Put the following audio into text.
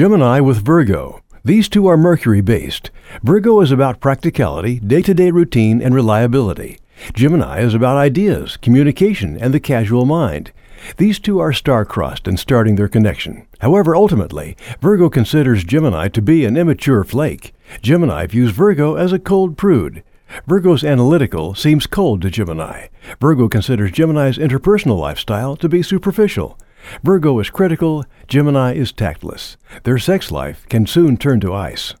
Gemini with Virgo. These two are Mercury based. Virgo is about practicality, day to day routine, and reliability. Gemini is about ideas, communication, and the casual mind. These two are star-crossed in starting their connection. However, ultimately, Virgo considers Gemini to be an immature flake. Gemini views Virgo as a cold prude. Virgo's analytical seems cold to Gemini. Virgo considers Gemini's interpersonal lifestyle to be superficial. Virgo is critical, Gemini is tactless. Their sex life can soon turn to ice.